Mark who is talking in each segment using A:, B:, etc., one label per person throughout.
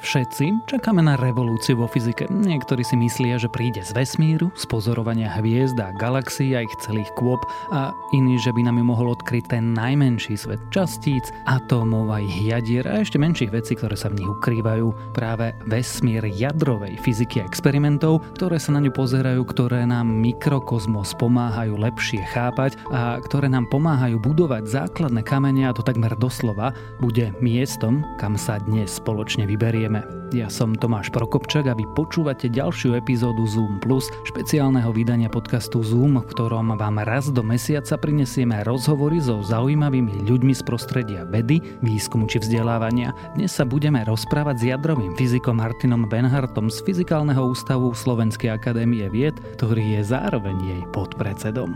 A: Všetci čakáme na revolúciu vo fyzike. Niektorí si myslia, že príde z vesmíru, z pozorovania hviezd a galaxií a ich celých kôp a iní, že by nám ju mohol odkryť ten najmenší svet častíc, atómov a ich jadier a ešte menších vecí, ktoré sa v nich ukrývajú. Práve vesmír jadrovej fyziky a experimentov, ktoré sa na ňu pozerajú, ktoré nám mikrokozmos pomáhajú lepšie chápať a ktoré nám pomáhajú budovať základné kamene a to takmer doslova, bude miestom, kam sa dnes spoločne vyberieme Ďakujeme. Ja som Tomáš Prokopčak a vy počúvate ďalšiu epizódu Zoom Plus, špeciálneho vydania podcastu Zoom, v ktorom vám raz do mesiaca prinesieme rozhovory so zaujímavými ľuďmi z prostredia vedy, výskumu či vzdelávania. Dnes sa budeme rozprávať s jadrovým fyzikom Martinom Benhartom z Fyzikálneho ústavu Slovenskej akadémie vied, ktorý je zároveň jej podpredsedom.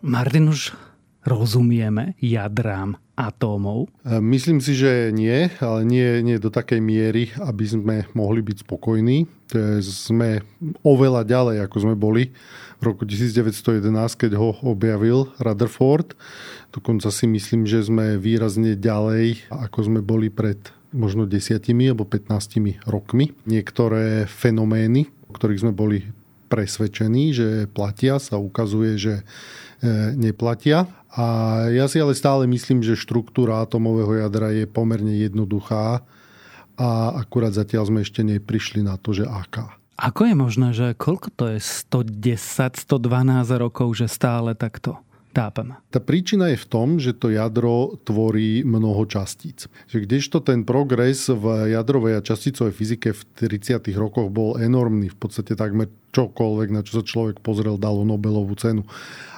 A: Martin, už rozumieme jadrám atómov?
B: E, myslím si, že nie, ale nie, nie do takej miery, aby sme mohli byť spokojní. Sme oveľa ďalej, ako sme boli v roku 1911, keď ho objavil Rutherford. Dokonca si myslím, že sme výrazne ďalej, ako sme boli pred možno 10 alebo 15 rokmi. Niektoré fenomény, o ktorých sme boli presvedčení, že platia, sa ukazuje, že e, neplatia. A ja si ale stále myslím, že štruktúra atomového jadra je pomerne jednoduchá a akurát zatiaľ sme ešte neprišli na to, že aká.
A: Ako je možné, že koľko to je 110, 112 rokov, že stále takto tápame?
B: Tá príčina je v tom, že to jadro tvorí mnoho častíc. Že kdežto ten progres v jadrovej a časticovej fyzike v 30. rokoch bol enormný, v podstate takmer čokoľvek, na čo sa človek pozrel, dalo Nobelovú cenu.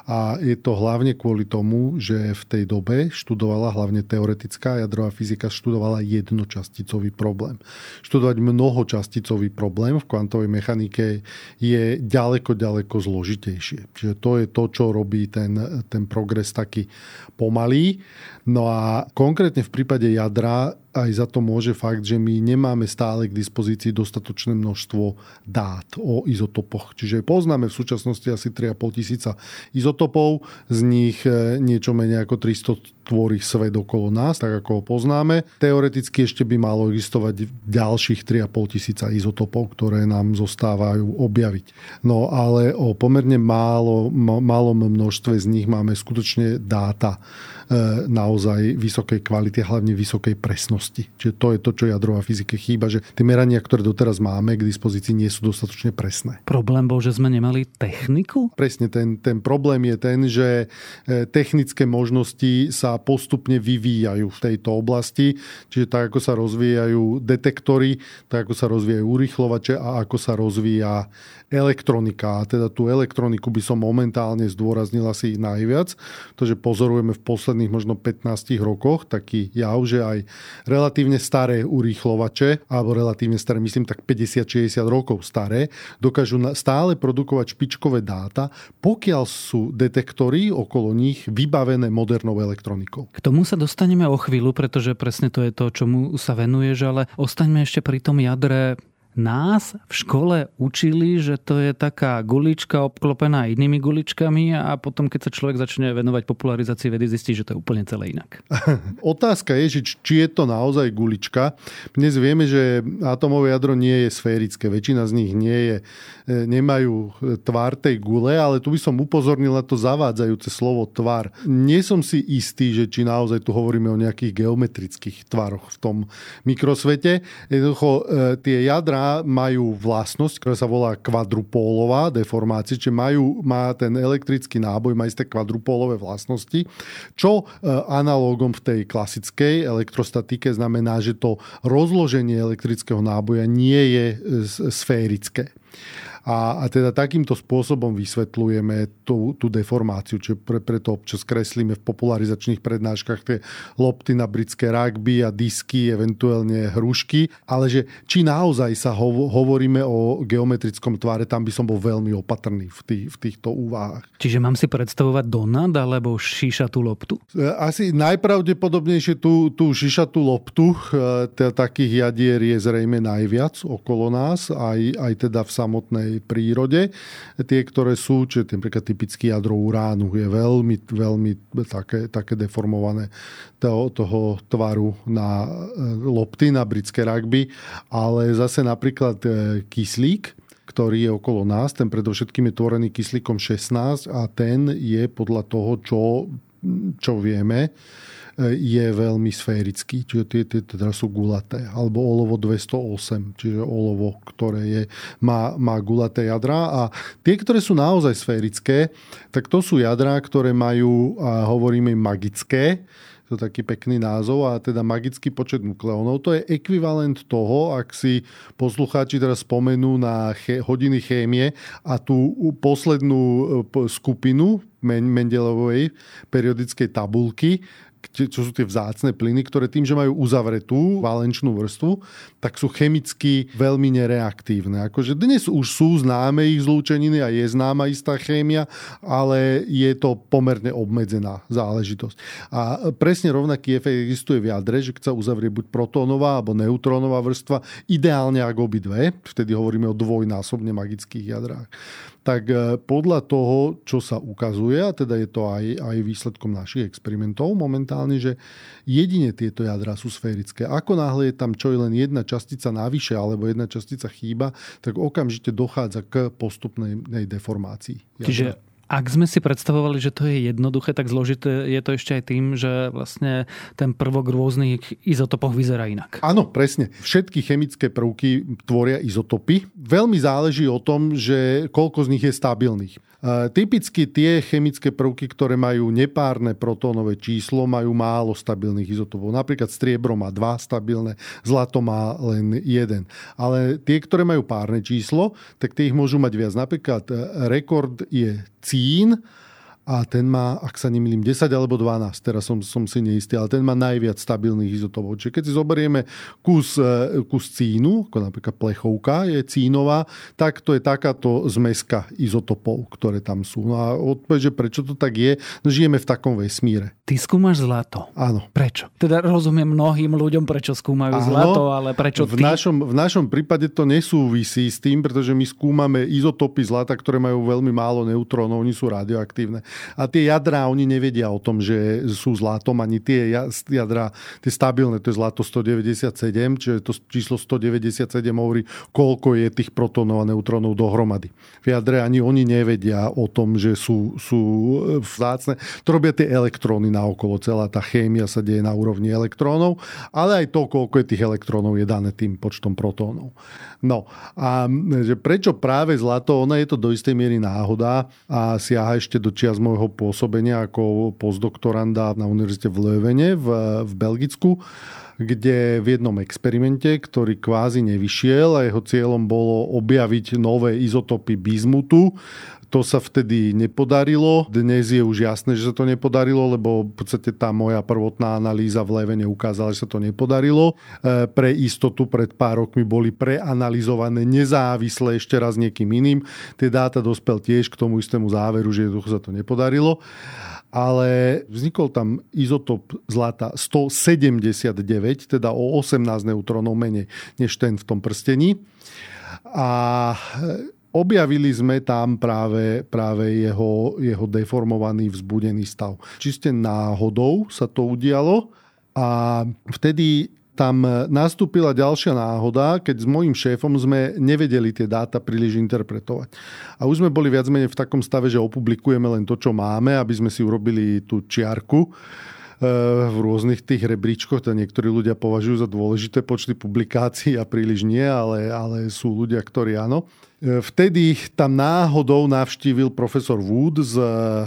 B: A je to hlavne kvôli tomu, že v tej dobe študovala hlavne teoretická jadrová fyzika, študovala jednočasticový problém. Študovať mnohočasticový problém v kvantovej mechanike je ďaleko, ďaleko zložitejšie. Čiže to je to, čo robí ten, ten progres taký pomalý. No a konkrétne v prípade jadra aj za to môže fakt, že my nemáme stále k dispozícii dostatočné množstvo dát o izotopoch. Čiže poznáme v súčasnosti asi 3,5 tisíca izotopov, z nich e, niečo menej ako 300 tvorí svet okolo nás, tak ako ho poznáme. Teoreticky ešte by malo existovať ďalších 3,5 tisíca izotopov, ktoré nám zostávajú objaviť. No ale o pomerne málo, malom množstve z nich máme skutočne dáta naozaj vysokej kvality a hlavne vysokej presnosti. Čiže to je to, čo jadrová fyzike chýba, že tie merania, ktoré doteraz máme k dispozícii, nie sú dostatočne presné.
A: Problém bol, že sme nemali techniku?
B: Presne, ten, ten problém je ten, že e, technické možnosti sa postupne vyvíjajú v tejto oblasti. Čiže tak, ako sa rozvíjajú detektory, tak ako sa rozvíjajú urýchlovače a ako sa rozvíja elektronika. A teda tú elektroniku by som momentálne zdôraznil asi najviac. To, že pozorujeme v posledných možno 15 rokoch taký jav, že aj relatívne staré urýchlovače, alebo relatívne staré, myslím tak 50-60 rokov staré, dokážu stále produkovať špičkové dáta, pokiaľ sú detektory okolo nich vybavené modernou elektronikou.
A: K tomu sa dostaneme o chvíľu, pretože presne to je to, čomu sa venuješ, ale ostaňme ešte pri tom jadre nás v škole učili, že to je taká gulička obklopená inými guličkami a potom, keď sa človek začne venovať popularizácii vedy, zistí, že to je úplne celé inak.
B: Otázka je, že či je to naozaj gulička. Dnes vieme, že atomové jadro nie je sférické. Väčšina z nich nie je, e, nemajú tvár tej gule, ale tu by som upozornil na to zavádzajúce slovo tvar. Nie som si istý, že či naozaj tu hovoríme o nejakých geometrických tvaroch v tom mikrosvete. Jednoducho e, tie jadra majú vlastnosť, ktorá sa volá kvadrupólová deformácia, čiže majú, má ten elektrický náboj, má isté kvadrupólové vlastnosti, čo e, analógom v tej klasickej elektrostatike znamená, že to rozloženie elektrického náboja nie je e, sférické. A, a teda takýmto spôsobom vysvetľujeme tú, tú deformáciu, čo pre, preto občas kreslíme v popularizačných prednáškach tie lopty na britské rugby a disky, eventuálne hrušky, ale že či naozaj sa ho, hovoríme o geometrickom tvare, tam by som bol veľmi opatrný v, tých, v týchto úvahách.
A: Čiže mám si predstavovať donad alebo šíšatú loptu?
B: E, asi najpravdepodobnejšie tú, tú šišatú loptu, e, takých jadier je zrejme najviac okolo nás, aj, aj teda v samotnej tej prírode. Tie, ktoré sú, čiže napríklad typický jadro uránu je veľmi, veľmi také, také deformované toho, toho tvaru na e, lopty, na britské rugby, ale zase napríklad e, kyslík, ktorý je okolo nás, ten predovšetkým je tvorený kyslíkom 16 a ten je podľa toho, čo, čo vieme, je veľmi sférický, čiže tie, tie teda sú gulaté. Alebo olovo 208, čiže olovo, ktoré je, má, má gulaté jadra. A tie, ktoré sú naozaj sférické, tak to sú jadrá, ktoré majú, a hovoríme magické, to je taký pekný názov, a teda magický počet nukleónov. To je ekvivalent toho, ak si poslucháči teraz spomenú na ché, hodiny chémie a tú poslednú e, skupinu Mendelovej periodickej tabulky, čo sú tie vzácne plyny, ktoré tým, že majú uzavretú valenčnú vrstvu, tak sú chemicky veľmi nereaktívne. Akože dnes už sú známe ich zlúčeniny a je známa istá chémia, ale je to pomerne obmedzená záležitosť. A presne rovnaký efekt existuje v jadre, že keď sa uzavrie buď protónová alebo neutrónová vrstva, ideálne ak obidve, vtedy hovoríme o dvojnásobne magických jadrách tak e, podľa toho, čo sa ukazuje, a teda je to aj, aj výsledkom našich experimentov momentálne, že jedine tieto jadra sú sférické. Ako náhle je tam čo je len jedna častica navyše alebo jedna častica chýba, tak okamžite dochádza k postupnej deformácii.
A: Jadra. Čiže ak sme si predstavovali, že to je jednoduché, tak zložité je to ešte aj tým, že vlastne ten prvok rôznych izotopov vyzerá inak.
B: Áno, presne. Všetky chemické prvky tvoria izotopy. Veľmi záleží o tom, že koľko z nich je stabilných. Typicky tie chemické prvky, ktoré majú nepárne protónové číslo, majú málo stabilných izotopov. Napríklad striebro má dva stabilné, zlato má len jeden. Ale tie, ktoré majú párne číslo, tak tie ich môžu mať viac. Napríklad e, rekord je cín, a ten má, ak sa nemýlim, 10 alebo 12, teraz som, som si neistý, ale ten má najviac stabilných izotopov. Čiže keď si zoberieme kus, e, kus cínu, ako napríklad plechovka je cínová, tak to je takáto zmeska izotopov, ktoré tam sú. No a odpoveď, že prečo to tak je, no žijeme v takom vesmíre.
A: Ty skúmaš zlato.
B: Áno.
A: Prečo? Teda rozumiem mnohým ľuďom, prečo skúmajú Áno, zlato, ale prečo
B: v ty? Našom, v našom prípade to nesúvisí s tým, pretože my skúmame izotopy zlata, ktoré majú veľmi málo neutrónov, oni sú radioaktívne. A tie jadrá, oni nevedia o tom, že sú zlatom, ani tie jadrá, tie stabilné, to je zlato 197, čiže to číslo 197 hovorí, koľko je tých protónov a neutrónov dohromady. V jadre ani oni nevedia o tom, že sú, sú e, vzácne. To robia tie elektróny naokolo, celá tá chémia sa deje na úrovni elektrónov, ale aj to, koľko je tých elektrónov, je dané tým počtom protónov. No a že prečo práve zlato, ono je to do istej miery náhoda a siaha ešte do čias môjho pôsobenia ako postdoktoranda na univerzite v Leuvene v, v Belgicku kde v jednom experimente, ktorý kvázi nevyšiel a jeho cieľom bolo objaviť nové izotopy bizmutu, to sa vtedy nepodarilo. Dnes je už jasné, že sa to nepodarilo, lebo v podstate tá moja prvotná analýza v Levene ukázala, že sa to nepodarilo. E, pre istotu pred pár rokmi boli preanalizované nezávisle ešte raz niekým iným. Tie dáta dospel tiež k tomu istému záveru, že jednoducho sa to nepodarilo ale vznikol tam izotop zlata 179, teda o 18 neutrónov menej než ten v tom prstení. A objavili sme tam práve, práve jeho, jeho deformovaný vzbudený stav. Čiste náhodou sa to udialo a vtedy tam nastúpila ďalšia náhoda, keď s mojím šéfom sme nevedeli tie dáta príliš interpretovať. A už sme boli viac menej v takom stave, že opublikujeme len to, čo máme, aby sme si urobili tú čiarku v rôznych tých rebríčkoch. To niektorí ľudia považujú za dôležité počty publikácií a príliš nie, ale, ale sú ľudia, ktorí áno. Vtedy tam náhodou navštívil profesor Wood z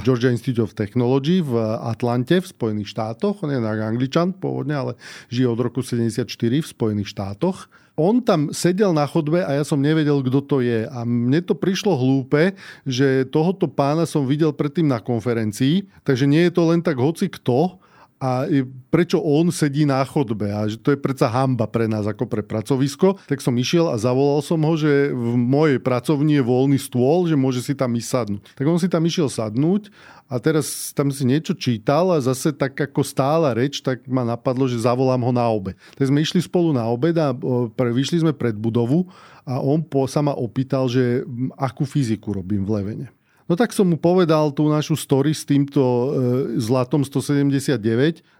B: Georgia Institute of Technology v Atlante v Spojených štátoch. On je angličan pôvodne, ale žije od roku 74 v Spojených štátoch. On tam sedel na chodbe a ja som nevedel, kto to je. A mne to prišlo hlúpe, že tohoto pána som videl predtým na konferencii, takže nie je to len tak hoci kto, a prečo on sedí na chodbe a že to je predsa hamba pre nás ako pre pracovisko, tak som išiel a zavolal som ho, že v mojej pracovni je voľný stôl, že môže si tam ísť sadnúť. Tak on si tam išiel sadnúť a teraz tam si niečo čítal a zase tak ako stála reč, tak ma napadlo, že zavolám ho na obed. Tak sme išli spolu na obed a vyšli sme pred budovu a on sa ma opýtal, že akú fyziku robím v Levene. No tak som mu povedal tú našu story s týmto e, zlatom 179.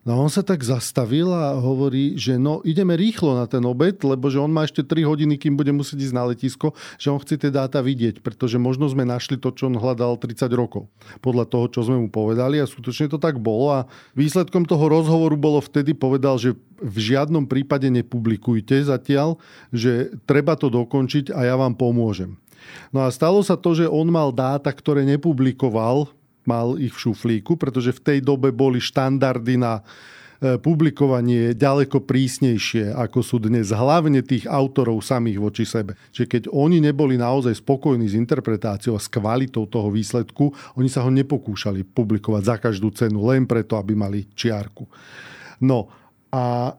B: No on sa tak zastavil a hovorí, že no ideme rýchlo na ten obed, lebo že on má ešte 3 hodiny, kým bude musieť ísť na letisko, že on chce tie dáta vidieť, pretože možno sme našli to, čo on hľadal 30 rokov. Podľa toho, čo sme mu povedali a skutočne to tak bolo. A výsledkom toho rozhovoru bolo vtedy povedal, že v žiadnom prípade nepublikujte zatiaľ, že treba to dokončiť a ja vám pomôžem. No a stalo sa to, že on mal dáta, ktoré nepublikoval, mal ich v šuflíku, pretože v tej dobe boli štandardy na e, publikovanie ďaleko prísnejšie, ako sú dnes, hlavne tých autorov samých voči sebe. Čiže keď oni neboli naozaj spokojní s interpretáciou a s kvalitou toho výsledku, oni sa ho nepokúšali publikovať za každú cenu, len preto, aby mali čiarku. No a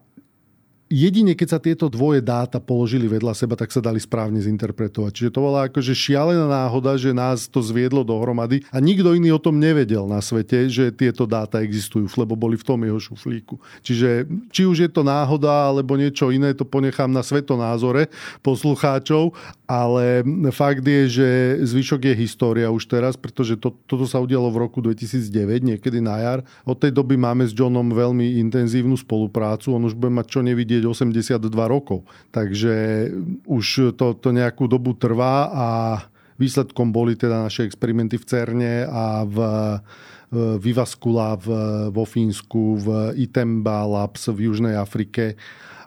B: jedine keď sa tieto dvoje dáta položili vedľa seba, tak sa dali správne zinterpretovať. Čiže to bola akože šialená náhoda, že nás to zviedlo dohromady a nikto iný o tom nevedel na svete, že tieto dáta existujú, lebo boli v tom jeho šuflíku. Čiže či už je to náhoda alebo niečo iné, to ponechám na svetonázore poslucháčov, ale fakt je, že zvyšok je história už teraz, pretože to, toto sa udialo v roku 2009, niekedy na jar. Od tej doby máme s Johnom veľmi intenzívnu spoluprácu. On už bude mať čo nevidieť 82 rokov. Takže už to, to nejakú dobu trvá a výsledkom boli teda naše experimenty v CERNE a v Vivaskula v, vo Fínsku, v Itemba Labs v Južnej Afrike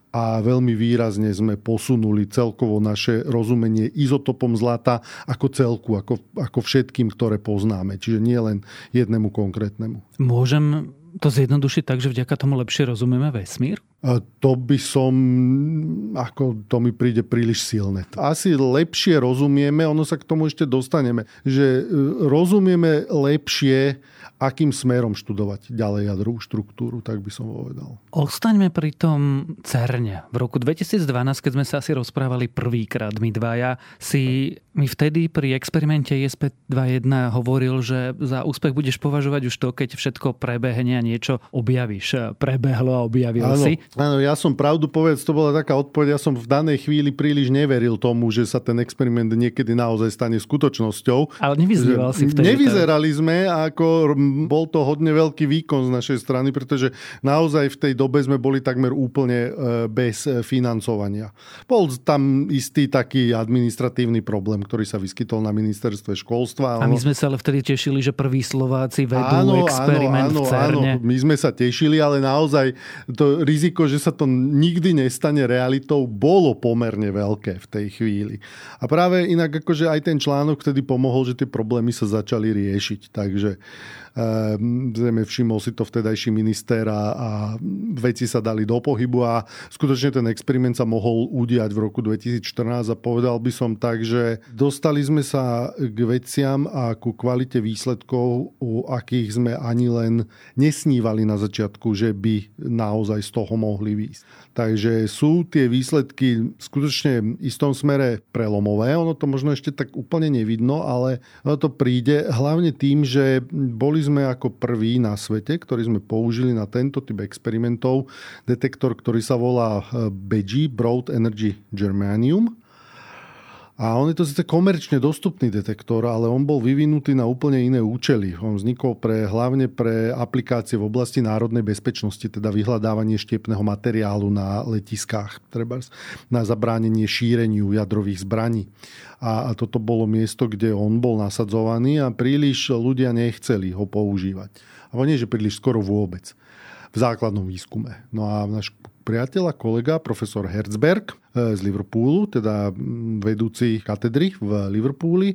B: a veľmi výrazne sme posunuli celkovo naše rozumenie izotopom zlata ako celku, ako, ako všetkým, ktoré poznáme. Čiže nie len jednému konkrétnemu.
A: Môžem to zjednodušiť tak, že vďaka tomu lepšie rozumieme vesmír?
B: To by som, ako to mi príde príliš silné. Asi lepšie rozumieme, ono sa k tomu ešte dostaneme, že e, rozumieme lepšie, akým smerom študovať ďalej jadrovú štruktúru, tak by som povedal.
A: Ostaňme pri tom CERNE. V roku 2012, keď sme sa asi rozprávali prvýkrát my dvaja, si mi vtedy pri experimente ISP-21 hovoril, že za úspech budeš považovať už to, keď všetko prebehne a niečo objavíš. Prebehlo a objavil
B: áno,
A: si.
B: Áno, ja som pravdu povedz, to bola taká odpoveď, ja som v danej chvíli príliš neveril tomu, že sa ten experiment niekedy naozaj stane skutočnosťou.
A: Ale nevyzýval si vtedy.
B: Nevyzerali sme, ako bol to hodne veľký výkon z našej strany, pretože naozaj v tej dobe sme boli takmer úplne e, bez financovania. Bol tam istý taký administratívny problém, ktorý sa vyskytol na ministerstve školstva.
A: A my sme sa ale vtedy tešili, že prví Slováci vedú áno, experiment áno, áno, v CERNE.
B: Áno, my sme sa tešili, ale naozaj to riziko, že sa to nikdy nestane realitou, bolo pomerne veľké v tej chvíli. A práve inak akože aj ten článok vtedy pomohol, že tie problémy sa začali riešiť. Takže Ehm, zrejme všimol si to vtedajší minister a, a veci sa dali do pohybu a skutočne ten experiment sa mohol udiať v roku 2014 a povedal by som tak, že dostali sme sa k veciam a ku kvalite výsledkov, u akých sme ani len nesnívali na začiatku, že by naozaj z toho mohli výjsť. Takže sú tie výsledky skutočne v istom smere prelomové. Ono to možno ešte tak úplne nevidno, ale to príde hlavne tým, že boli boli sme ako prví na svete, ktorí sme použili na tento typ experimentov detektor, ktorý sa volá eh, BEGI, Broad Energy Germanium. A on je to síce komerčne dostupný detektor, ale on bol vyvinutý na úplne iné účely. On vznikol pre, hlavne pre aplikácie v oblasti národnej bezpečnosti, teda vyhľadávanie štiepného materiálu na letiskách, treba na zabránenie šíreniu jadrových zbraní a, a toto bolo miesto, kde on bol nasadzovaný a príliš ľudia nechceli ho používať. A nie, že príliš skoro vôbec v základnom výskume. No a náš priateľ a kolega, profesor Herzberg e, z Liverpoolu, teda vedúci katedry v Liverpooli,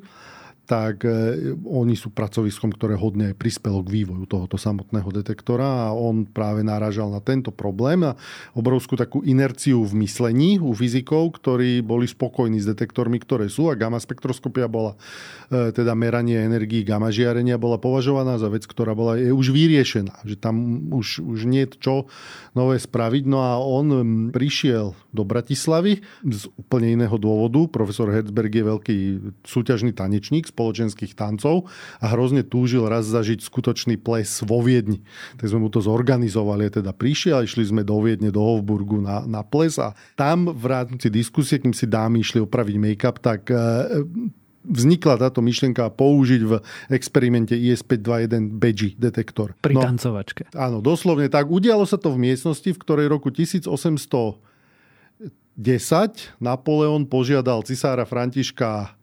B: tak e, oni sú pracoviskom, ktoré hodne prispelo k vývoju tohoto samotného detektora a on práve náražal na tento problém a obrovskú takú inerciu v myslení u fyzikov, ktorí boli spokojní s detektormi, ktoré sú a gamma spektroskopia bola, e, teda meranie energií gamma žiarenia bola považovaná za vec, ktorá bola je už vyriešená, že tam už, už nie je čo nové spraviť. No a on prišiel do Bratislavy z úplne iného dôvodu. Profesor Herzberg je veľký súťažný tanečník, spoločenských tancov a hrozne túžil raz zažiť skutočný ples vo Viedni. Tak sme mu to zorganizovali, teda prišiel, išli sme do Viedne, do Hofburgu na, na ples a tam v rámci diskusie, kým si dámy išli opraviť make-up, tak e, vznikla táto myšlienka použiť v experimente IS-521 Beji detektor.
A: Pri no, tancovačke.
B: Áno, doslovne tak. Udialo sa to v miestnosti, v ktorej roku 1810 Napoleon požiadal cisára Františka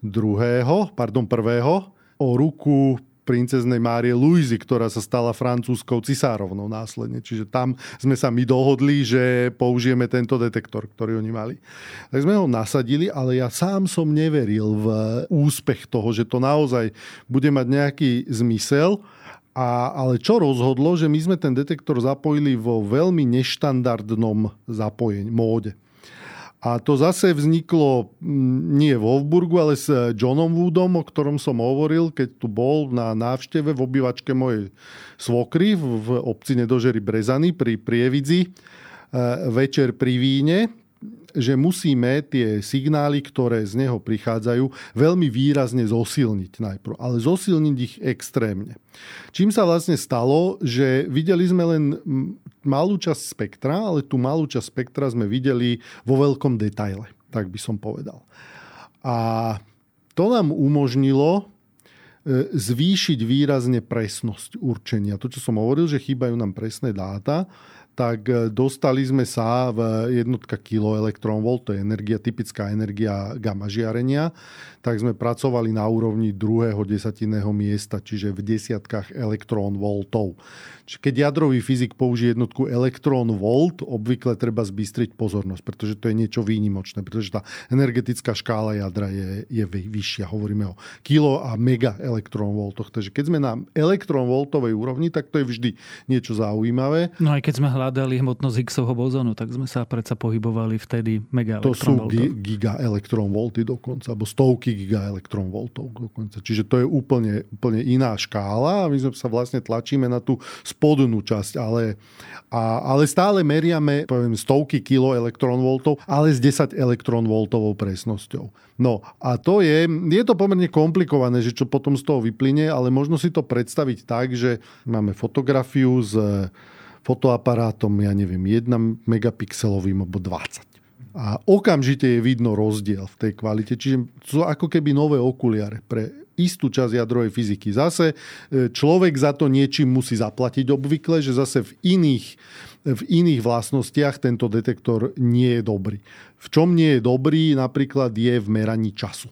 B: druhého, pardon, prvého o ruku princeznej Márie Luizy, ktorá sa stala francúzskou cisárovnou následne. Čiže tam sme sa my dohodli, že použijeme tento detektor, ktorý oni mali. Tak sme ho nasadili, ale ja sám som neveril v úspech toho, že to naozaj bude mať nejaký zmysel. A, ale čo rozhodlo, že my sme ten detektor zapojili vo veľmi neštandardnom zapojení, móde. A to zase vzniklo mm, nie v Hofburgu, ale s Johnom Woodom, o ktorom som hovoril, keď tu bol na návšteve v obývačke mojej svokry v obci Nedožery Brezany pri Prievidzi e, večer pri víne že musíme tie signály, ktoré z neho prichádzajú, veľmi výrazne zosilniť najprv, ale zosilniť ich extrémne. Čím sa vlastne stalo, že videli sme len malú časť spektra, ale tú malú časť spektra sme videli vo veľkom detaile, tak by som povedal. A to nám umožnilo e, zvýšiť výrazne presnosť určenia. To, čo som hovoril, že chýbajú nám presné dáta, tak e, dostali sme sa v jednotka kiloelektronvolt, to je energia, typická energia gamma žiarenia, tak sme pracovali na úrovni druhého desatinného miesta, čiže v desiatkách elektronvoltov. Čiže keď jadrový fyzik použije jednotku elektronvolt, obvykle treba zbystriť pozornosť, pretože to je niečo výnimočné, pretože tá energetická škála jadra je, je vyššia. Hovoríme o kilo a mega elektronvoltoch. Takže keď sme na elektronvoltovej úrovni, tak to je vždy niečo zaujímavé.
A: No aj keď sme hľadali hmotnosť Higgsovho bozonu, tak sme sa predsa pohybovali vtedy mega
B: To sú giga elektronvolty dokonca, alebo stovky gigaelektronvoltov dokonca. Čiže to je úplne, úplne iná škála a my sme sa vlastne tlačíme na tú spodnú časť, ale, a, ale stále meriame poviem, stovky kiloelektronvoltov, ale s 10 elektronvoltovou presnosťou. No a to je, je to pomerne komplikované, že čo potom z toho vyplyne, ale možno si to predstaviť tak, že máme fotografiu s fotoaparátom, ja neviem, 1 megapixelovým alebo 20 a okamžite je vidno rozdiel v tej kvalite. Čiže sú ako keby nové okuliare pre istú časť jadrovej fyziky. Zase e, človek za to niečím musí zaplatiť obvykle, že zase v iných, v iných vlastnostiach tento detektor nie je dobrý. V čom nie je dobrý napríklad je v meraní času.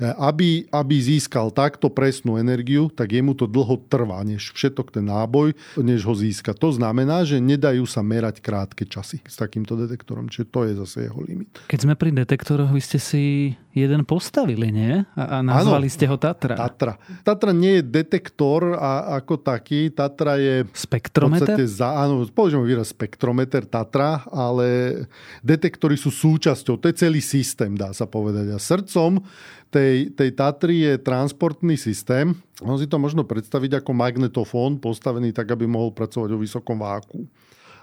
B: Aby, aby získal takto presnú energiu, tak jemu to dlho trvá, než všetok ten náboj, než ho získa. To znamená, že nedajú sa merať krátke časy s takýmto detektorom, čiže to je zase jeho limit.
A: Keď sme pri detektoroch, vy ste si jeden postavili, nie? A, a nazvali ano, ste ho Tatra.
B: Tatra. Tatra nie je detektor a, ako taký. Tatra je...
A: Spektrometer?
B: Za, áno, použijeme výraz spektrometer Tatra, ale detektory sú súčasťou. To je celý systém, dá sa povedať. A srdcom tej, tej Tatry je transportný systém. On si to možno predstaviť ako magnetofón postavený tak, aby mohol pracovať o vysokom váku.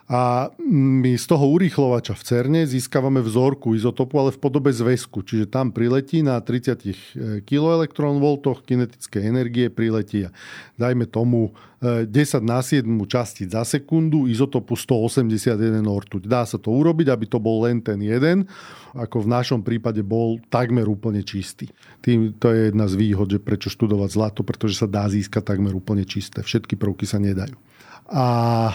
B: A my z toho urýchlovača v CERNE získavame vzorku izotopu, ale v podobe zväzku. Čiže tam priletí na 30 kV kinetické energie priletí, dajme tomu 10 e, na 7 častíc za sekundu, izotopu 181 ortuť. Dá sa to urobiť, aby to bol len ten jeden, ako v našom prípade bol takmer úplne čistý. Tým, to je jedna z výhod, že prečo študovať zlato, pretože sa dá získať takmer úplne čisté. Všetky prvky sa nedajú. A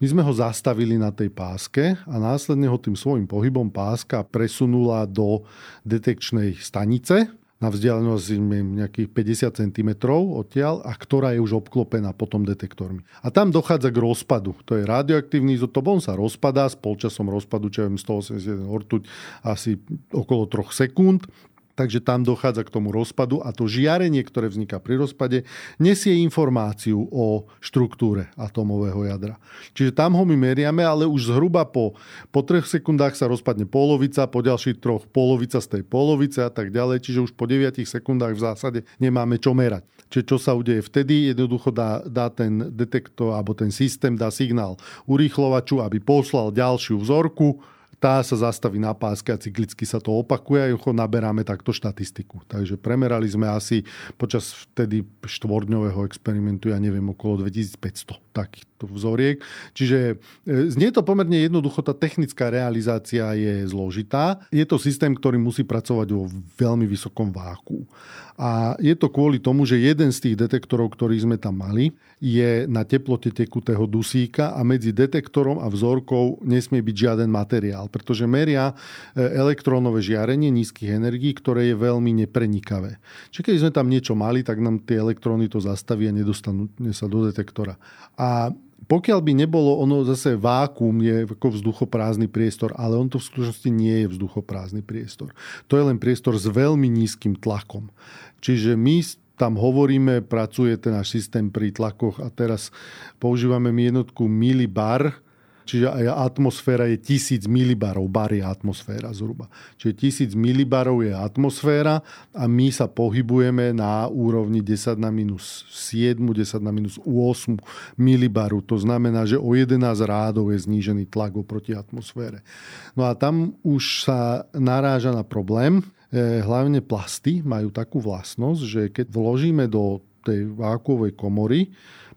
B: my sme ho zastavili na tej páske a následne ho tým svojim pohybom páska presunula do detekčnej stanice na vzdialenosť nejakých 50 cm odtiaľ a ktorá je už obklopená potom detektormi. A tam dochádza k rozpadu. To je radioaktívny izotop, on sa rozpadá s polčasom rozpadu, čo je 181 ortuť asi okolo 3 sekúnd Takže tam dochádza k tomu rozpadu a to žiarenie, ktoré vzniká pri rozpade, nesie informáciu o štruktúre atomového jadra. Čiže tam ho my meriame, ale už zhruba po, po 3 sekundách sa rozpadne polovica, po ďalších troch polovica z tej polovice a tak ďalej. Čiže už po 9 sekundách v zásade nemáme čo merať. Čiže čo sa udeje vtedy? Jednoducho dá, dá ten detektor alebo ten systém dá signál urýchlovaču, aby poslal ďalšiu vzorku tá sa zastaví na páske a cyklicky sa to opakuje a naberáme takto štatistiku. Takže premerali sme asi počas vtedy štvordňového experimentu, ja neviem, okolo 2500 takýchto vzoriek. Čiže e, znie to pomerne jednoducho, tá technická realizácia je zložitá. Je to systém, ktorý musí pracovať vo veľmi vysokom váku. A je to kvôli tomu, že jeden z tých detektorov, ktorý sme tam mali, je na teplote tekutého dusíka a medzi detektorom a vzorkou nesmie byť žiaden materiál, pretože meria e, elektrónové žiarenie nízkych energií, ktoré je veľmi neprenikavé. Čiže keď sme tam niečo mali, tak nám tie elektróny to zastavia a nedostanú sa do detektora. A pokiaľ by nebolo ono zase vákuum, je ako vzduchoprázdny priestor, ale on to v skutočnosti nie je vzduchoprázdny priestor. To je len priestor s veľmi nízkym tlakom. Čiže my tam hovoríme, pracuje ten náš systém pri tlakoch a teraz používame jednotku millibar, Čiže aj atmosféra je tisíc milibarov. Bar je atmosféra zhruba. Čiže tisíc milibarov je atmosféra a my sa pohybujeme na úrovni 10 na minus 7, 10 na minus 8 milibaru. To znamená, že o 11 rádov je znížený tlak oproti atmosfére. No a tam už sa naráža na problém. E, hlavne plasty majú takú vlastnosť, že keď vložíme do tej vákuovej komory,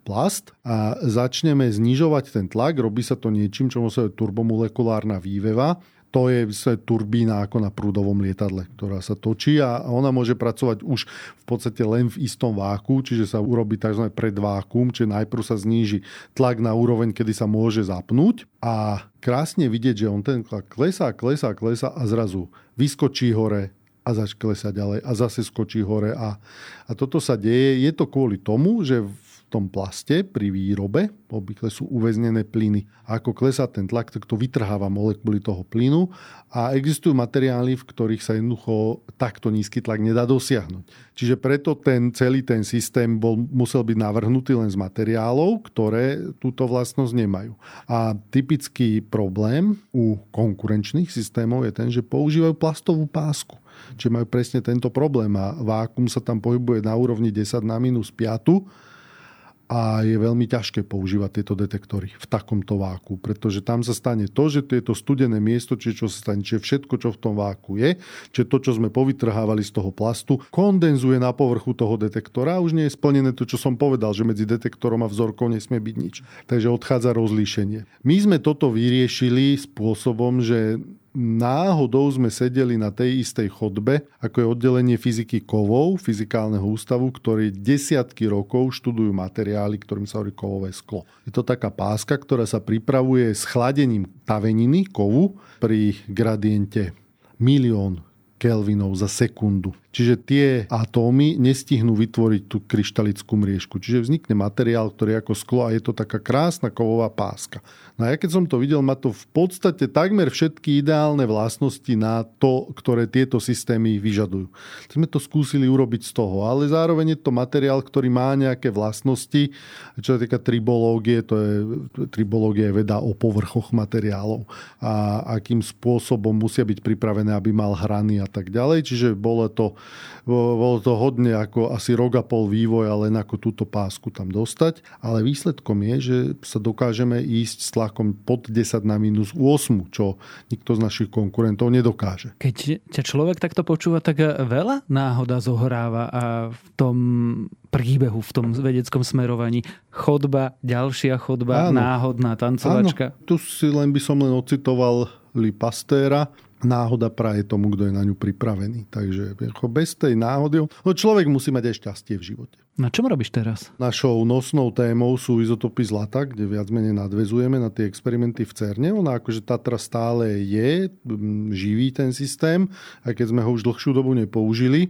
B: plast a začneme znižovať ten tlak. Robí sa to niečím, čo sa turbomolekulárna výveva. To je turbína ako na prúdovom lietadle, ktorá sa točí a ona môže pracovať už v podstate len v istom váku, čiže sa urobí tzv. predvákum, čiže najprv sa zníži tlak na úroveň, kedy sa môže zapnúť a krásne vidieť, že on ten tlak klesá, klesá, klesá a zrazu vyskočí hore, a zač klesá ďalej a zase skočí hore. A, a toto sa deje. Je to kvôli tomu, že v tom plaste pri výrobe obvykle sú uväznené plyny. A ako klesá ten tlak, tak to vytrháva molekuly toho plynu a existujú materiály, v ktorých sa jednoducho takto nízky tlak nedá dosiahnuť. Čiže preto ten celý ten systém bol, musel byť navrhnutý len z materiálov, ktoré túto vlastnosť nemajú. A typický problém u konkurenčných systémov je ten, že používajú plastovú pásku. Čiže majú presne tento problém a vákum sa tam pohybuje na úrovni 10 na minus 5 a je veľmi ťažké používať tieto detektory v takomto váku, pretože tam sa stane to, že to je to studené miesto, čiže čo sa stane, čiže všetko, čo v tom váku je, čiže to, čo sme povytrhávali z toho plastu, kondenzuje na povrchu toho detektora a už nie je splnené to, čo som povedal, že medzi detektorom a vzorkou nesmie byť nič. Takže odchádza rozlíšenie. My sme toto vyriešili spôsobom, že náhodou sme sedeli na tej istej chodbe, ako je oddelenie fyziky kovov, fyzikálneho ústavu, ktorý desiatky rokov študujú materiály, ktorým sa hovorí kovové sklo. Je to taká páska, ktorá sa pripravuje s chladením taveniny kovu pri gradiente milión kelvinov za sekundu. Čiže tie atómy nestihnú vytvoriť tú kryštalickú mriežku. Čiže vznikne materiál, ktorý je ako sklo a je to taká krásna kovová páska. No a ja keď som to videl, má to v podstate takmer všetky ideálne vlastnosti na to, ktoré tieto systémy vyžadujú. Sme to skúsili urobiť z toho, ale zároveň je to materiál, ktorý má nejaké vlastnosti. Čo sa týka tribológie, to je, tribológia veda o povrchoch materiálov a akým spôsobom musia byť pripravené, aby mal hrany a tak ďalej. Čiže bolo to, bolo to hodne ako asi rok a pol vývoja len ako túto pásku tam dostať. Ale výsledkom je, že sa dokážeme ísť s tlakom pod 10 na minus 8, čo nikto z našich konkurentov nedokáže.
A: Keď ťa človek takto počúva, tak veľa náhoda zohráva a v tom príbehu, v tom vedeckom smerovaní. Chodba, ďalšia chodba, Áno. náhodná tancovačka.
B: Áno. Tu si len by som len ocitoval Li Pastéra, náhoda praje tomu, kto je na ňu pripravený. Takže bez tej náhody... No človek musí mať aj šťastie v živote.
A: Na čom robíš teraz?
B: Našou nosnou témou sú izotopy zlata, kde viac menej nadvezujeme na tie experimenty v CERNE. Ona akože Tatra stále je, živý ten systém, aj keď sme ho už dlhšiu dobu nepoužili.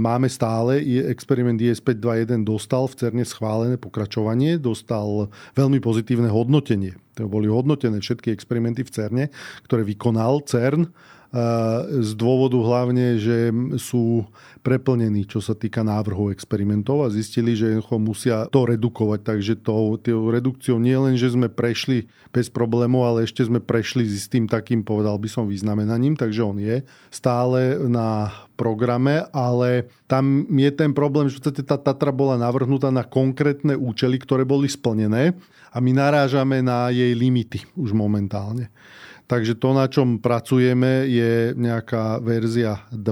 B: Máme stále, experiment IS-521 dostal v CERNE schválené pokračovanie, dostal veľmi pozitívne hodnotenie. To boli hodnotené všetky experimenty v CERNE, ktoré vykonal CERN z dôvodu hlavne, že sú preplnení, čo sa týka návrhu experimentov a zistili, že musia to redukovať. Takže to, tou redukciou nie len, že sme prešli bez problémov, ale ešte sme prešli s tým takým, povedal by som, vyznamenaním, takže on je stále na programe, ale tam je ten problém, že tá Tatra bola navrhnutá na konkrétne účely, ktoré boli splnené a my narážame na jej limity už momentálne. Takže to, na čom pracujeme, je nejaká verzia 2,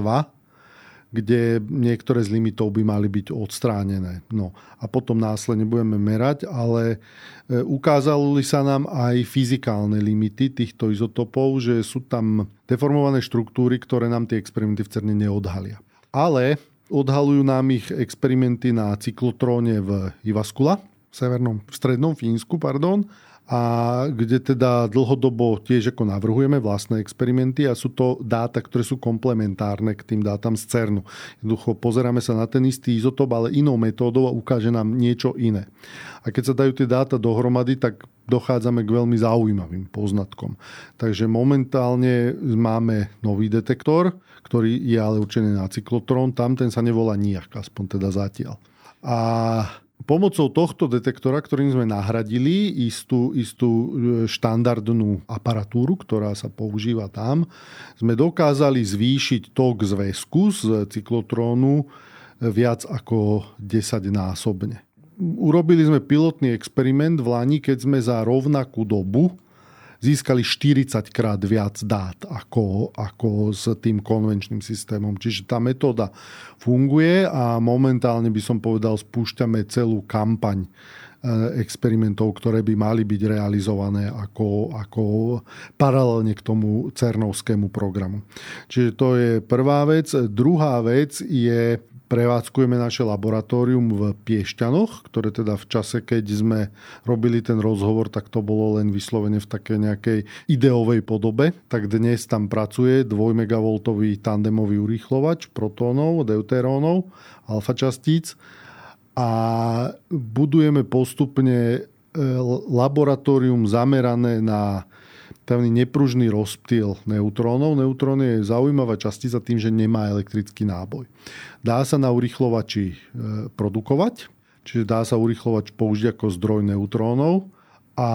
B: kde niektoré z limitov by mali byť odstránené. No a potom následne budeme merať, ale e, ukázali sa nám aj fyzikálne limity týchto izotopov, že sú tam deformované štruktúry, ktoré nám tie experimenty v CERNE neodhalia. Ale odhalujú nám ich experimenty na cyklotróne v Ivaskula, v severnom, v strednom Fínsku, pardon, a kde teda dlhodobo tiež ako navrhujeme vlastné experimenty a sú to dáta, ktoré sú komplementárne k tým dátam z CERNu. Jednoducho pozeráme sa na ten istý izotop, ale inou metódou a ukáže nám niečo iné. A keď sa dajú tie dáta dohromady, tak dochádzame k veľmi zaujímavým poznatkom. Takže momentálne máme nový detektor, ktorý je ale určený na cyklotrón. Tam ten sa nevolá nijak, aspoň teda zatiaľ. A pomocou tohto detektora, ktorým sme nahradili istú, istú e, štandardnú aparatúru, ktorá sa používa tam, sme dokázali zvýšiť tok zväzku z cyklotrónu viac ako 10 násobne. Urobili sme pilotný experiment v Lani, keď sme za rovnakú dobu získali 40 krát viac dát ako, ako s tým konvenčným systémom. Čiže tá metóda funguje a momentálne by som povedal, spúšťame celú kampaň eh, experimentov, ktoré by mali byť realizované ako, ako paralelne k tomu cernovskému programu. Čiže to je prvá vec. Druhá vec je prevádzkujeme naše laboratórium v Piešťanoch, ktoré teda v čase, keď sme robili ten rozhovor, tak to bolo len vyslovene v takej nejakej ideovej podobe. Tak dnes tam pracuje 2 MV tandemový urýchlovač protónov, deuterónov, alfa častíc a budujeme postupne e, laboratórium zamerané na tzv. nepružný rozptýl neutrónov. Neutrón je zaujímavá častica tým, že nemá elektrický náboj. Dá sa na urychlovači e, produkovať, čiže dá sa urychlovač použiť ako zdroj neutrónov a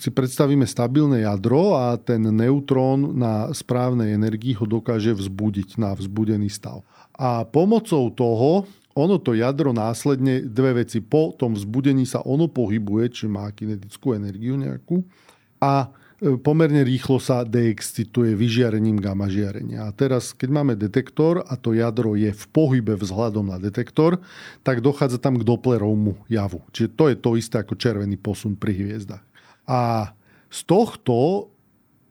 B: si predstavíme stabilné jadro a ten neutrón na správnej energii ho dokáže vzbudiť na vzbudený stav. A pomocou toho ono to jadro následne, dve veci, po tom vzbudení sa ono pohybuje, či má kinetickú energiu nejakú a pomerne rýchlo sa deexcituje vyžiarením gamma žiarenia. A teraz, keď máme detektor a to jadro je v pohybe vzhľadom na detektor, tak dochádza tam k Dopplerovmu javu. Čiže to je to isté ako červený posun pri hviezdach. A z tohto,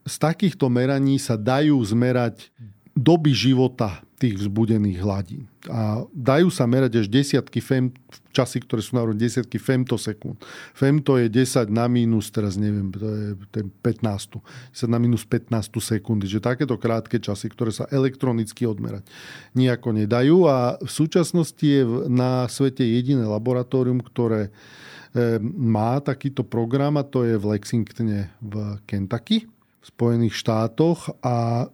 B: z takýchto meraní sa dajú zmerať doby života tých vzbudených hladín. A dajú sa merať až desiatky fem, časy, ktoré sú na desiatky femtosekúnd. Femto je 10 na minus, teraz neviem, to je ten 15. 10 na minus 15 sekundy. Že takéto krátke časy, ktoré sa elektronicky odmerať, nejako nedajú. A v súčasnosti je na svete jediné laboratórium, ktoré eh, má takýto program a to je v Lexingtone v Kentucky v Spojených štátoch a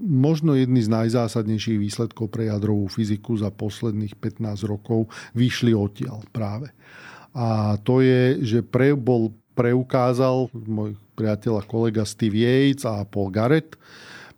B: možno jedný z najzásadnejších výsledkov pre jadrovú fyziku za posledných 15 rokov vyšli odtiaľ práve. A to je, že pre, bol preukázal môj priateľ a kolega Steve Yates a Paul Garrett,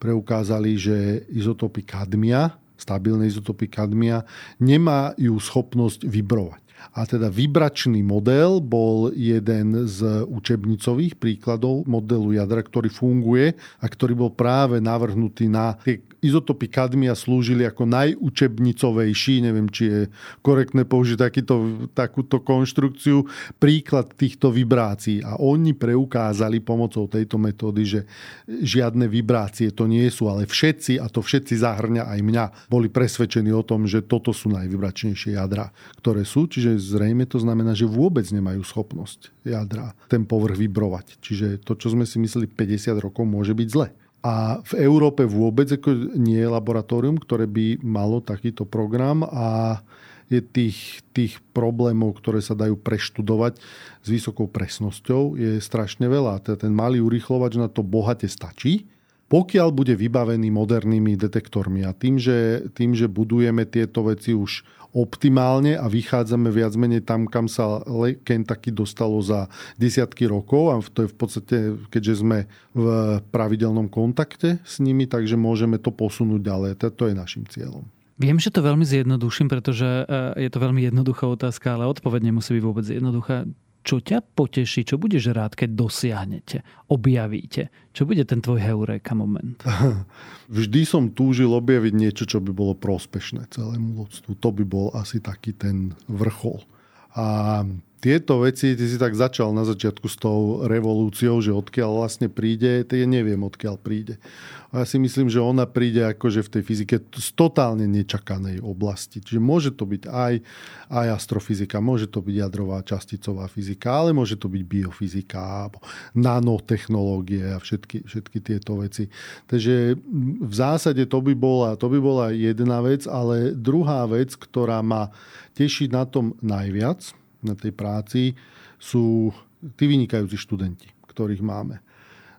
B: preukázali, že izotopy kadmia, stabilné izotopy kadmia, nemajú schopnosť vybrovať. A teda vybračný model bol jeden z učebnicových príkladov modelu jadra, ktorý funguje a ktorý bol práve navrhnutý na tie izotopy kadmia slúžili ako najúčebnicovejší, neviem, či je korektné použiť takýto, takúto konštrukciu, príklad týchto vibrácií. A oni preukázali pomocou tejto metódy, že žiadne vibrácie to nie sú, ale všetci, a to všetci zahrňa aj mňa, boli presvedčení o tom, že toto sú najvybračnejšie jadra, ktoré sú. Čiže zrejme to znamená, že vôbec nemajú schopnosť jadra ten povrch vybrovať. Čiže to, čo sme si mysleli 50 rokov, môže byť zle. A v Európe vôbec ako nie je laboratórium, ktoré by malo takýto program a je tých, tých problémov, ktoré sa dajú preštudovať s vysokou presnosťou, je strašne veľa. Teda ten malý urychlovač na to bohate stačí, pokiaľ bude vybavený modernými detektormi. A tým, že, tým, že budujeme tieto veci už optimálne a vychádzame viac menej tam, kam sa Kentucky dostalo za desiatky rokov a to je v podstate, keďže sme v pravidelnom kontakte s nimi, takže môžeme to posunúť ďalej. To je našim cieľom.
A: Viem, že to veľmi zjednoduším, pretože e, je to veľmi jednoduchá otázka, ale odpoveď nemusí byť vôbec jednoduchá. Čo ťa poteší, čo budeš rád, keď dosiahnete, objavíte? Čo bude ten tvoj heureka moment?
B: Vždy som túžil objaviť niečo, čo by bolo prospešné celému ľudstvu. To by bol asi taký ten vrchol. A tieto veci, ty si tak začal na začiatku s tou revolúciou, že odkiaľ vlastne príde, to ja neviem, odkiaľ príde. A ja si myslím, že ona príde akože v tej fyzike z totálne nečakanej oblasti. Čiže môže to byť aj, aj astrofyzika, môže to byť jadrová časticová fyzika, ale môže to byť biofyzika, nanotechnológie a všetky, všetky tieto veci. Takže v zásade to by, bola, to by bola jedna vec, ale druhá vec, ktorá ma teší na tom najviac, na tej práci sú tí vynikajúci študenti, ktorých máme.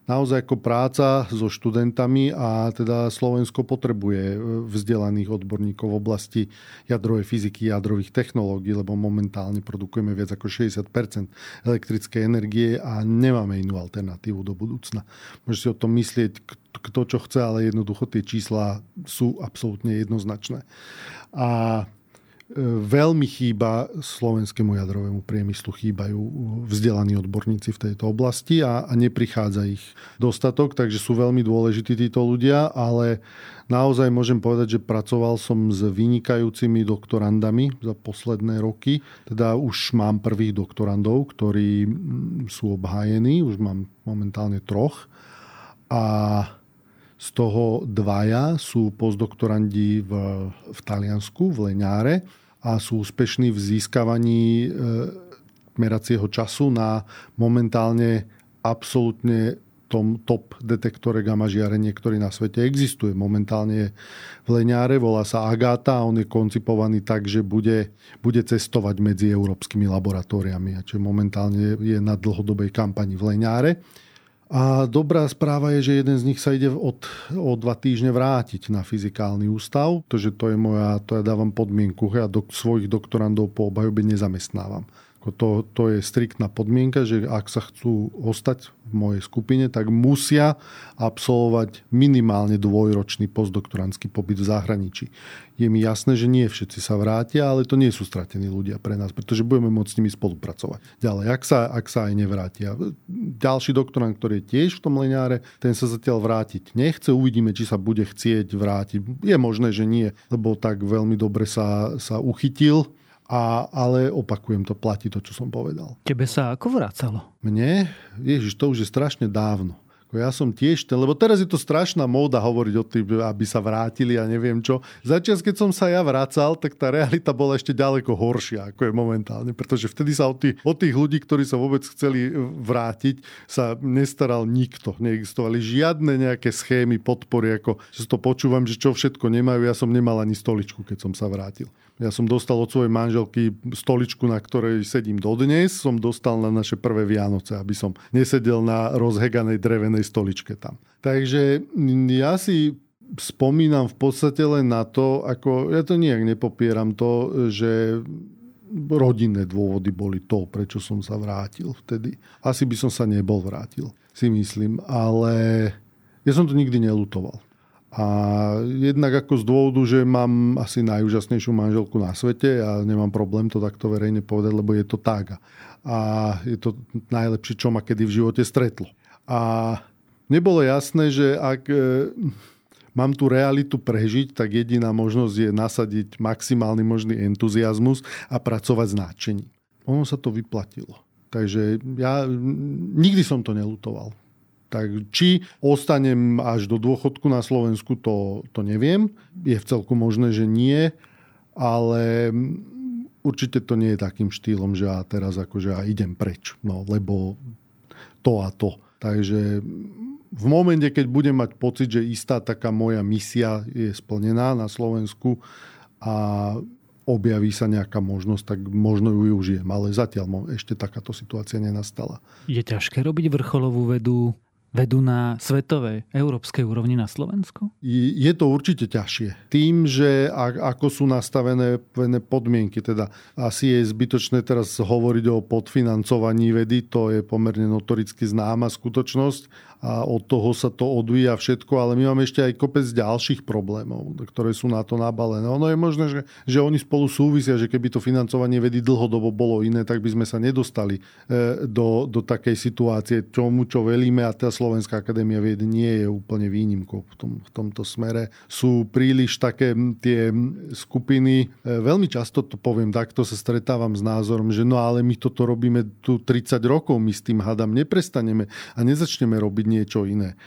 B: Naozaj ako práca so študentami a teda Slovensko potrebuje vzdelaných odborníkov v oblasti jadrovej fyziky, jadrových technológií, lebo momentálne produkujeme viac ako 60% elektrickej energie a nemáme inú alternatívu do budúcna. Môže si o tom myslieť kto čo chce, ale jednoducho tie čísla sú absolútne jednoznačné. A veľmi chýba slovenskému jadrovému priemyslu, chýbajú vzdelaní odborníci v tejto oblasti a, a neprichádza ich dostatok, takže sú veľmi dôležití títo ľudia, ale naozaj môžem povedať, že pracoval som s vynikajúcimi doktorandami za posledné roky. Teda už mám prvých doktorandov, ktorí sú obhájení, už mám momentálne troch. A z toho dvaja sú postdoktorandi v, v Taliansku, v Leňáre a sú úspešní v získavaní e, meracieho času na momentálne absolútne tom top detektore gamma žiarenie, ktorý na svete existuje. Momentálne je v Leňáre, volá sa Agáta a on je koncipovaný tak, že bude, bude cestovať medzi európskymi laboratóriami. A čo momentálne je na dlhodobej kampani v Leňáre. A dobrá správa je, že jeden z nich sa ide od, o dva týždne vrátiť na fyzikálny ústav, to, to je moja, to ja dávam podmienku, ja do, svojich doktorandov po obhajobe nezamestnávam. To, to je striktná podmienka, že ak sa chcú ostať v mojej skupine, tak musia absolvovať minimálne dvojročný postdoktorantský pobyt v zahraničí. Je mi jasné, že nie všetci sa vrátia, ale to nie sú stratení ľudia pre nás, pretože budeme môcť s nimi spolupracovať. Ďalej, ak sa, ak sa aj nevrátia. Ďalší doktorant, ktorý je tiež v tom leňáre, ten sa zatiaľ vrátiť nechce. Uvidíme, či sa bude chcieť vrátiť. Je možné, že nie, lebo tak veľmi dobre sa, sa uchytil a, ale opakujem, to platí to, čo som povedal.
A: Tebe sa ako vracalo?
B: Mne? Ježiš, to už je strašne dávno. Ja som tiež lebo teraz je to strašná móda hovoriť o tým, aby sa vrátili a neviem čo. Začias, keď som sa ja vracal, tak tá realita bola ešte ďaleko horšia, ako je momentálne, pretože vtedy sa o tých, o tých ľudí, ktorí sa vôbec chceli vrátiť, sa nestaral nikto. Neexistovali žiadne nejaké schémy podpory, ako že to počúvam, že čo všetko nemajú. Ja som nemal ani stoličku, keď som sa vrátil. Ja som dostal od svojej manželky stoličku, na ktorej sedím dodnes. Som dostal na naše prvé Vianoce, aby som nesedel na rozheganej drevenej stoličke tam. Takže ja si spomínam v podstate len na to, ako ja to nejak nepopieram to, že rodinné dôvody boli to, prečo som sa vrátil vtedy. Asi by som sa nebol vrátil, si myslím, ale ja som to nikdy nelutoval. A jednak ako z dôvodu, že mám asi najúžasnejšiu manželku na svete a nemám problém to takto verejne povedať, lebo je to tak. A je to najlepšie, čo ma kedy v živote stretlo. A nebolo jasné, že ak e, mám tú realitu prežiť, tak jediná možnosť je nasadiť maximálny možný entuziasmus a pracovať s náčením. Ono sa to vyplatilo. Takže ja nikdy som to nelutoval. Tak či ostanem až do dôchodku na Slovensku, to, to neviem. Je v celku možné, že nie, ale určite to nie je takým štýlom, že ja teraz akože ja idem preč, no, lebo to a to. Takže v momente, keď budem mať pocit, že istá taká moja misia je splnená na Slovensku a objaví sa nejaká možnosť, tak možno ju využijem. Ale zatiaľ ešte takáto situácia nenastala.
A: Je ťažké robiť vrcholovú vedu vedú na svetovej, európskej úrovni na Slovensku?
B: Je to určite ťažšie. Tým, že ako sú nastavené podmienky, teda asi je zbytočné teraz hovoriť o podfinancovaní vedy, to je pomerne notoricky známa skutočnosť a od toho sa to odvíja všetko, ale my máme ešte aj kopec ďalších problémov, ktoré sú na to nabalené. Ono je možné, že, že oni spolu súvisia, že keby to financovanie vedy dlhodobo bolo iné, tak by sme sa nedostali e, do, do takej situácie, čomu čo velíme a tá Slovenská akadémia vied nie je úplne výnimkou v, tom, v tomto smere. Sú príliš také tie skupiny, e, veľmi často to poviem takto, sa stretávam s názorom, že no ale my toto robíme tu 30 rokov, my s tým hadam neprestaneme a nezačneme robiť niečo iné. E,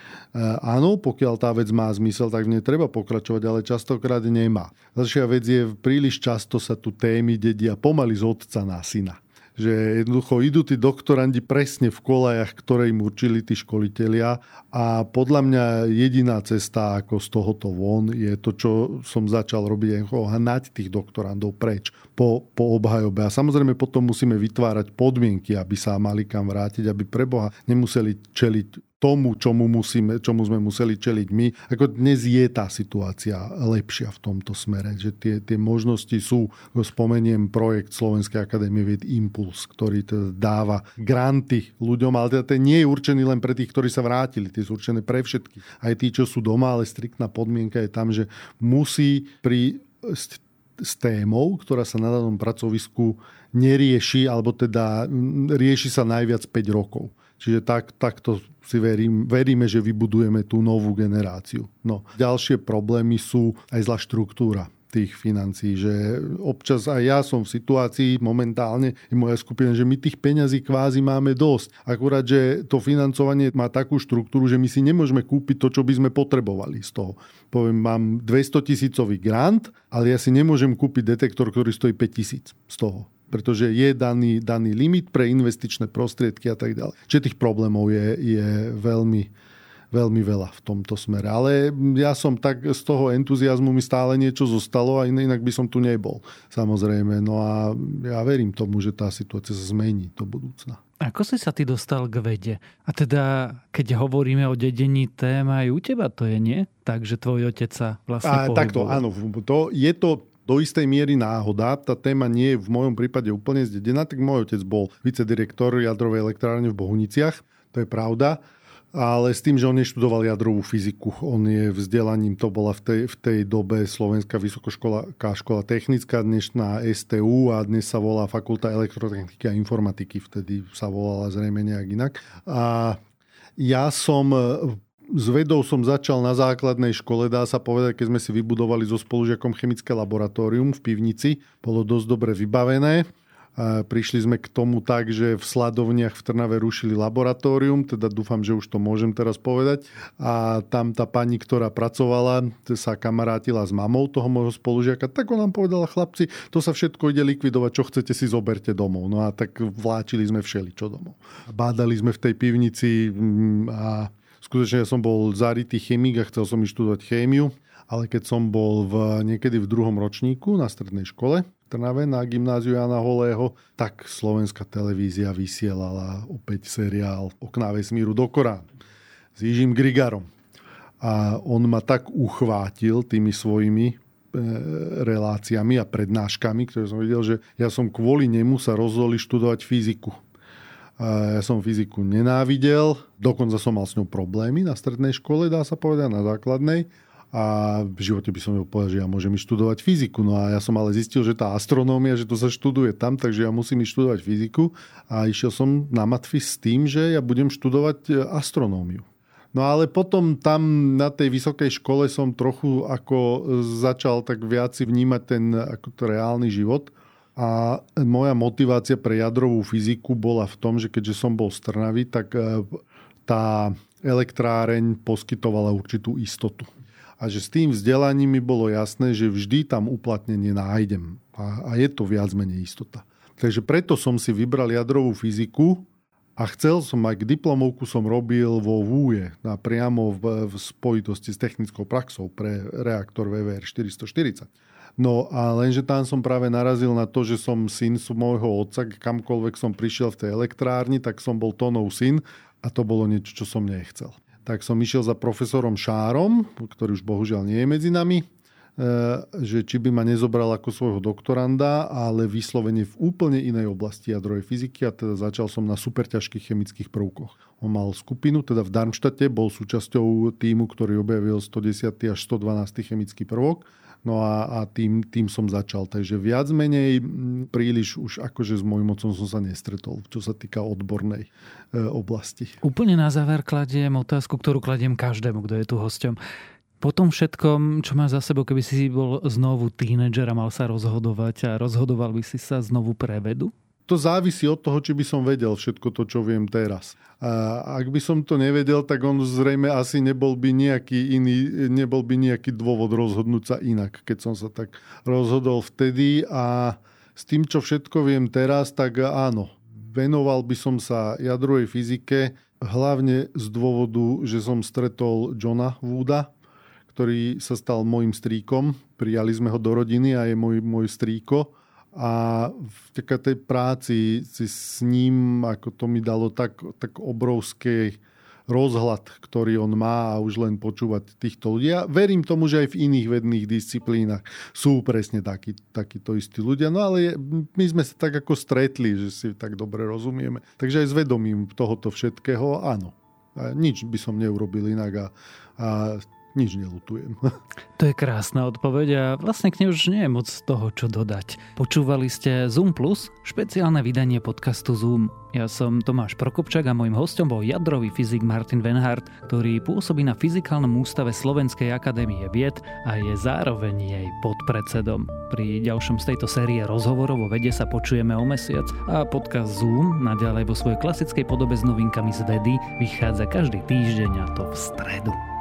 B: áno, pokiaľ tá vec má zmysel, tak v nej treba pokračovať, ale častokrát nemá. Ďalšia vec je, príliš často sa tu témy dedia pomaly z otca na syna že jednoducho idú tí doktorandi presne v kolajach, ktoré im určili tí školitelia a podľa mňa jediná cesta ako z tohoto von je to, čo som začal robiť, hnať tých doktorandov preč po, po obhajobe. A samozrejme potom musíme vytvárať podmienky, aby sa mali kam vrátiť, aby preboha nemuseli čeliť tomu, čomu, musíme, čomu sme museli čeliť my. Ako dnes je tá situácia lepšia v tomto smere, že tie, tie možnosti sú, spomeniem projekt Slovenskej akadémie vied Impuls, ktorý teda dáva granty ľuďom, ale teda ten nie je určený len pre tých, ktorí sa vrátili, tie sú určené pre všetkých. Aj tí, čo sú doma, ale striktná podmienka je tam, že musí pri s témou, ktorá sa na danom pracovisku nerieši, alebo teda rieši sa najviac 5 rokov. Čiže tak, takto si verím, veríme, že vybudujeme tú novú generáciu. No, ďalšie problémy sú aj zlá štruktúra tých financií, že občas aj ja som v situácii momentálne, i moja skupina, že my tých peňazí kvázi máme dosť. Akurát, že to financovanie má takú štruktúru, že my si nemôžeme kúpiť to, čo by sme potrebovali z toho. Poviem, mám 200 tisícový grant, ale ja si nemôžem kúpiť detektor, ktorý stojí 5 tisíc z toho pretože je daný, daný limit pre investičné prostriedky a tak ďalej. Čiže tých problémov je, je veľmi, veľmi veľa v tomto smere. Ale ja som tak z toho entuziasmu mi stále niečo zostalo a inak by som tu nebol. Samozrejme. No a ja verím tomu, že tá situácia sa zmení do budúcna.
A: Ako si sa ty dostal k vede? A teda, keď hovoríme o dedení téma, aj u teba to je, nie? Takže tvoj otec sa vlastne a,
B: Takto, áno. To, je to do istej miery náhoda. Tá téma nie je v mojom prípade úplne zdedená, tak môj otec bol vicedirektor jadrovej elektrárne v Bohuniciach, to je pravda. Ale s tým, že on neštudoval jadrovú fyziku. On je vzdelaním, to bola v tej, v tej dobe Slovenská vysokoškolská škola technická, dnešná STU a dnes sa volá Fakulta elektrotechniky a informatiky. Vtedy sa volala zrejme nejak inak. A ja som s vedou som začal na základnej škole, dá sa povedať, keď sme si vybudovali so spolužiakom chemické laboratórium v pivnici. Bolo dosť dobre vybavené. Prišli sme k tomu tak, že v Sladovniach v Trnave rušili laboratórium, teda dúfam, že už to môžem teraz povedať. A tam tá pani, ktorá pracovala, sa kamarátila s mamou toho môjho spolužiaka, tak on nám povedala, chlapci, to sa všetko ide likvidovať, čo chcete si zoberte domov. No a tak vláčili sme všeli čo domov. Bádali sme v tej pivnici mm, a skutočne ja som bol zarytý chemik a chcel som študovať chémiu, ale keď som bol v, niekedy v druhom ročníku na strednej škole Trnave na gymnáziu Jana Holého, tak slovenská televízia vysielala opäť seriál Okná vesmíru do Korán s Jižím Grigarom. A on ma tak uchvátil tými svojimi e, reláciami a prednáškami, ktoré som videl, že ja som kvôli nemu sa rozhodol študovať fyziku ja som fyziku nenávidel, dokonca som mal s ňou problémy na strednej škole, dá sa povedať, na základnej. A v živote by som ju povedal, že ja môžem študovať fyziku. No a ja som ale zistil, že tá astronómia, že to sa študuje tam, takže ja musím študovať fyziku. A išiel som na matfi s tým, že ja budem študovať e, astronómiu. No ale potom tam na tej vysokej škole som trochu ako začal tak viac vnímať ten ako to reálny život a moja motivácia pre jadrovú fyziku bola v tom, že keďže som bol z tak e, tá elektráreň poskytovala určitú istotu. A že s tým vzdelaním mi bolo jasné, že vždy tam uplatnenie nájdem. A, a je to viac menej istota. Takže preto som si vybral jadrovú fyziku a chcel som aj k diplomovku som robil vo VUE, priamo v, v spojitosti s technickou praxou pre reaktor VVR 440. No a lenže tam som práve narazil na to, že som syn môjho otca, kamkoľvek som prišiel v tej elektrárni, tak som bol tonov syn A to bolo niečo, čo som nechcel. Tak som išiel za profesorom Šárom, ktorý už bohužiaľ nie je medzi nami, Eh, že či by ma nezobral ako svojho doktoranda, ale vyslovene v úplne inej oblasti jadrovej fyziky a teda začal som na super ťažkých chemických prvkoch. On mal skupinu, teda v Darmštate, bol súčasťou týmu, ktorý objavil 110. až 112. chemický prvok. No a, a tým, tým som začal. Takže viac menej príliš už akože s môjim mocom som sa nestretol, čo sa týka odbornej e, oblasti.
A: Úplne na záver kladiem otázku, ktorú kladiem každému, kto je tu hosťom. Po tom všetkom, čo máš za sebou, keby si bol znovu tínedžer a mal sa rozhodovať a rozhodoval by si sa znovu pre vedu?
B: To závisí od toho, či by som vedel všetko to, čo viem teraz. A ak by som to nevedel, tak on zrejme asi nebol by nejaký iný, nebol by nejaký dôvod rozhodnúť sa inak, keď som sa tak rozhodol vtedy a s tým, čo všetko viem teraz, tak áno, venoval by som sa jadrovej fyzike, hlavne z dôvodu, že som stretol Johna Wooda, ktorý sa stal môjim stríkom. Prijali sme ho do rodiny a je môj, môj strýko. A v tej práci si s ním, ako to mi dalo tak, tak obrovský rozhľad, ktorý on má a už len počúvať týchto ľudí. Ja verím tomu, že aj v iných vedných disciplínach sú presne takí, takíto istí ľudia. No ale my sme sa tak ako stretli, že si tak dobre rozumieme. Takže aj s vedomím tohoto všetkého, áno. Nič by som neurobil inak a, a nič nelutujem.
A: To je krásna odpoveď a vlastne k nej už nie je moc toho, čo dodať. Počúvali ste Zoom Plus, špeciálne vydanie podcastu Zoom. Ja som Tomáš Prokopčak a môjim hostom bol jadrový fyzik Martin Venhardt, ktorý pôsobí na Fyzikálnom ústave Slovenskej akadémie vied a je zároveň jej podpredsedom. Pri ďalšom z tejto série rozhovorov o vede sa počujeme o mesiac a podcast Zoom naďalej vo svojej klasickej podobe s novinkami z vedy vychádza každý týždeň a to v stredu.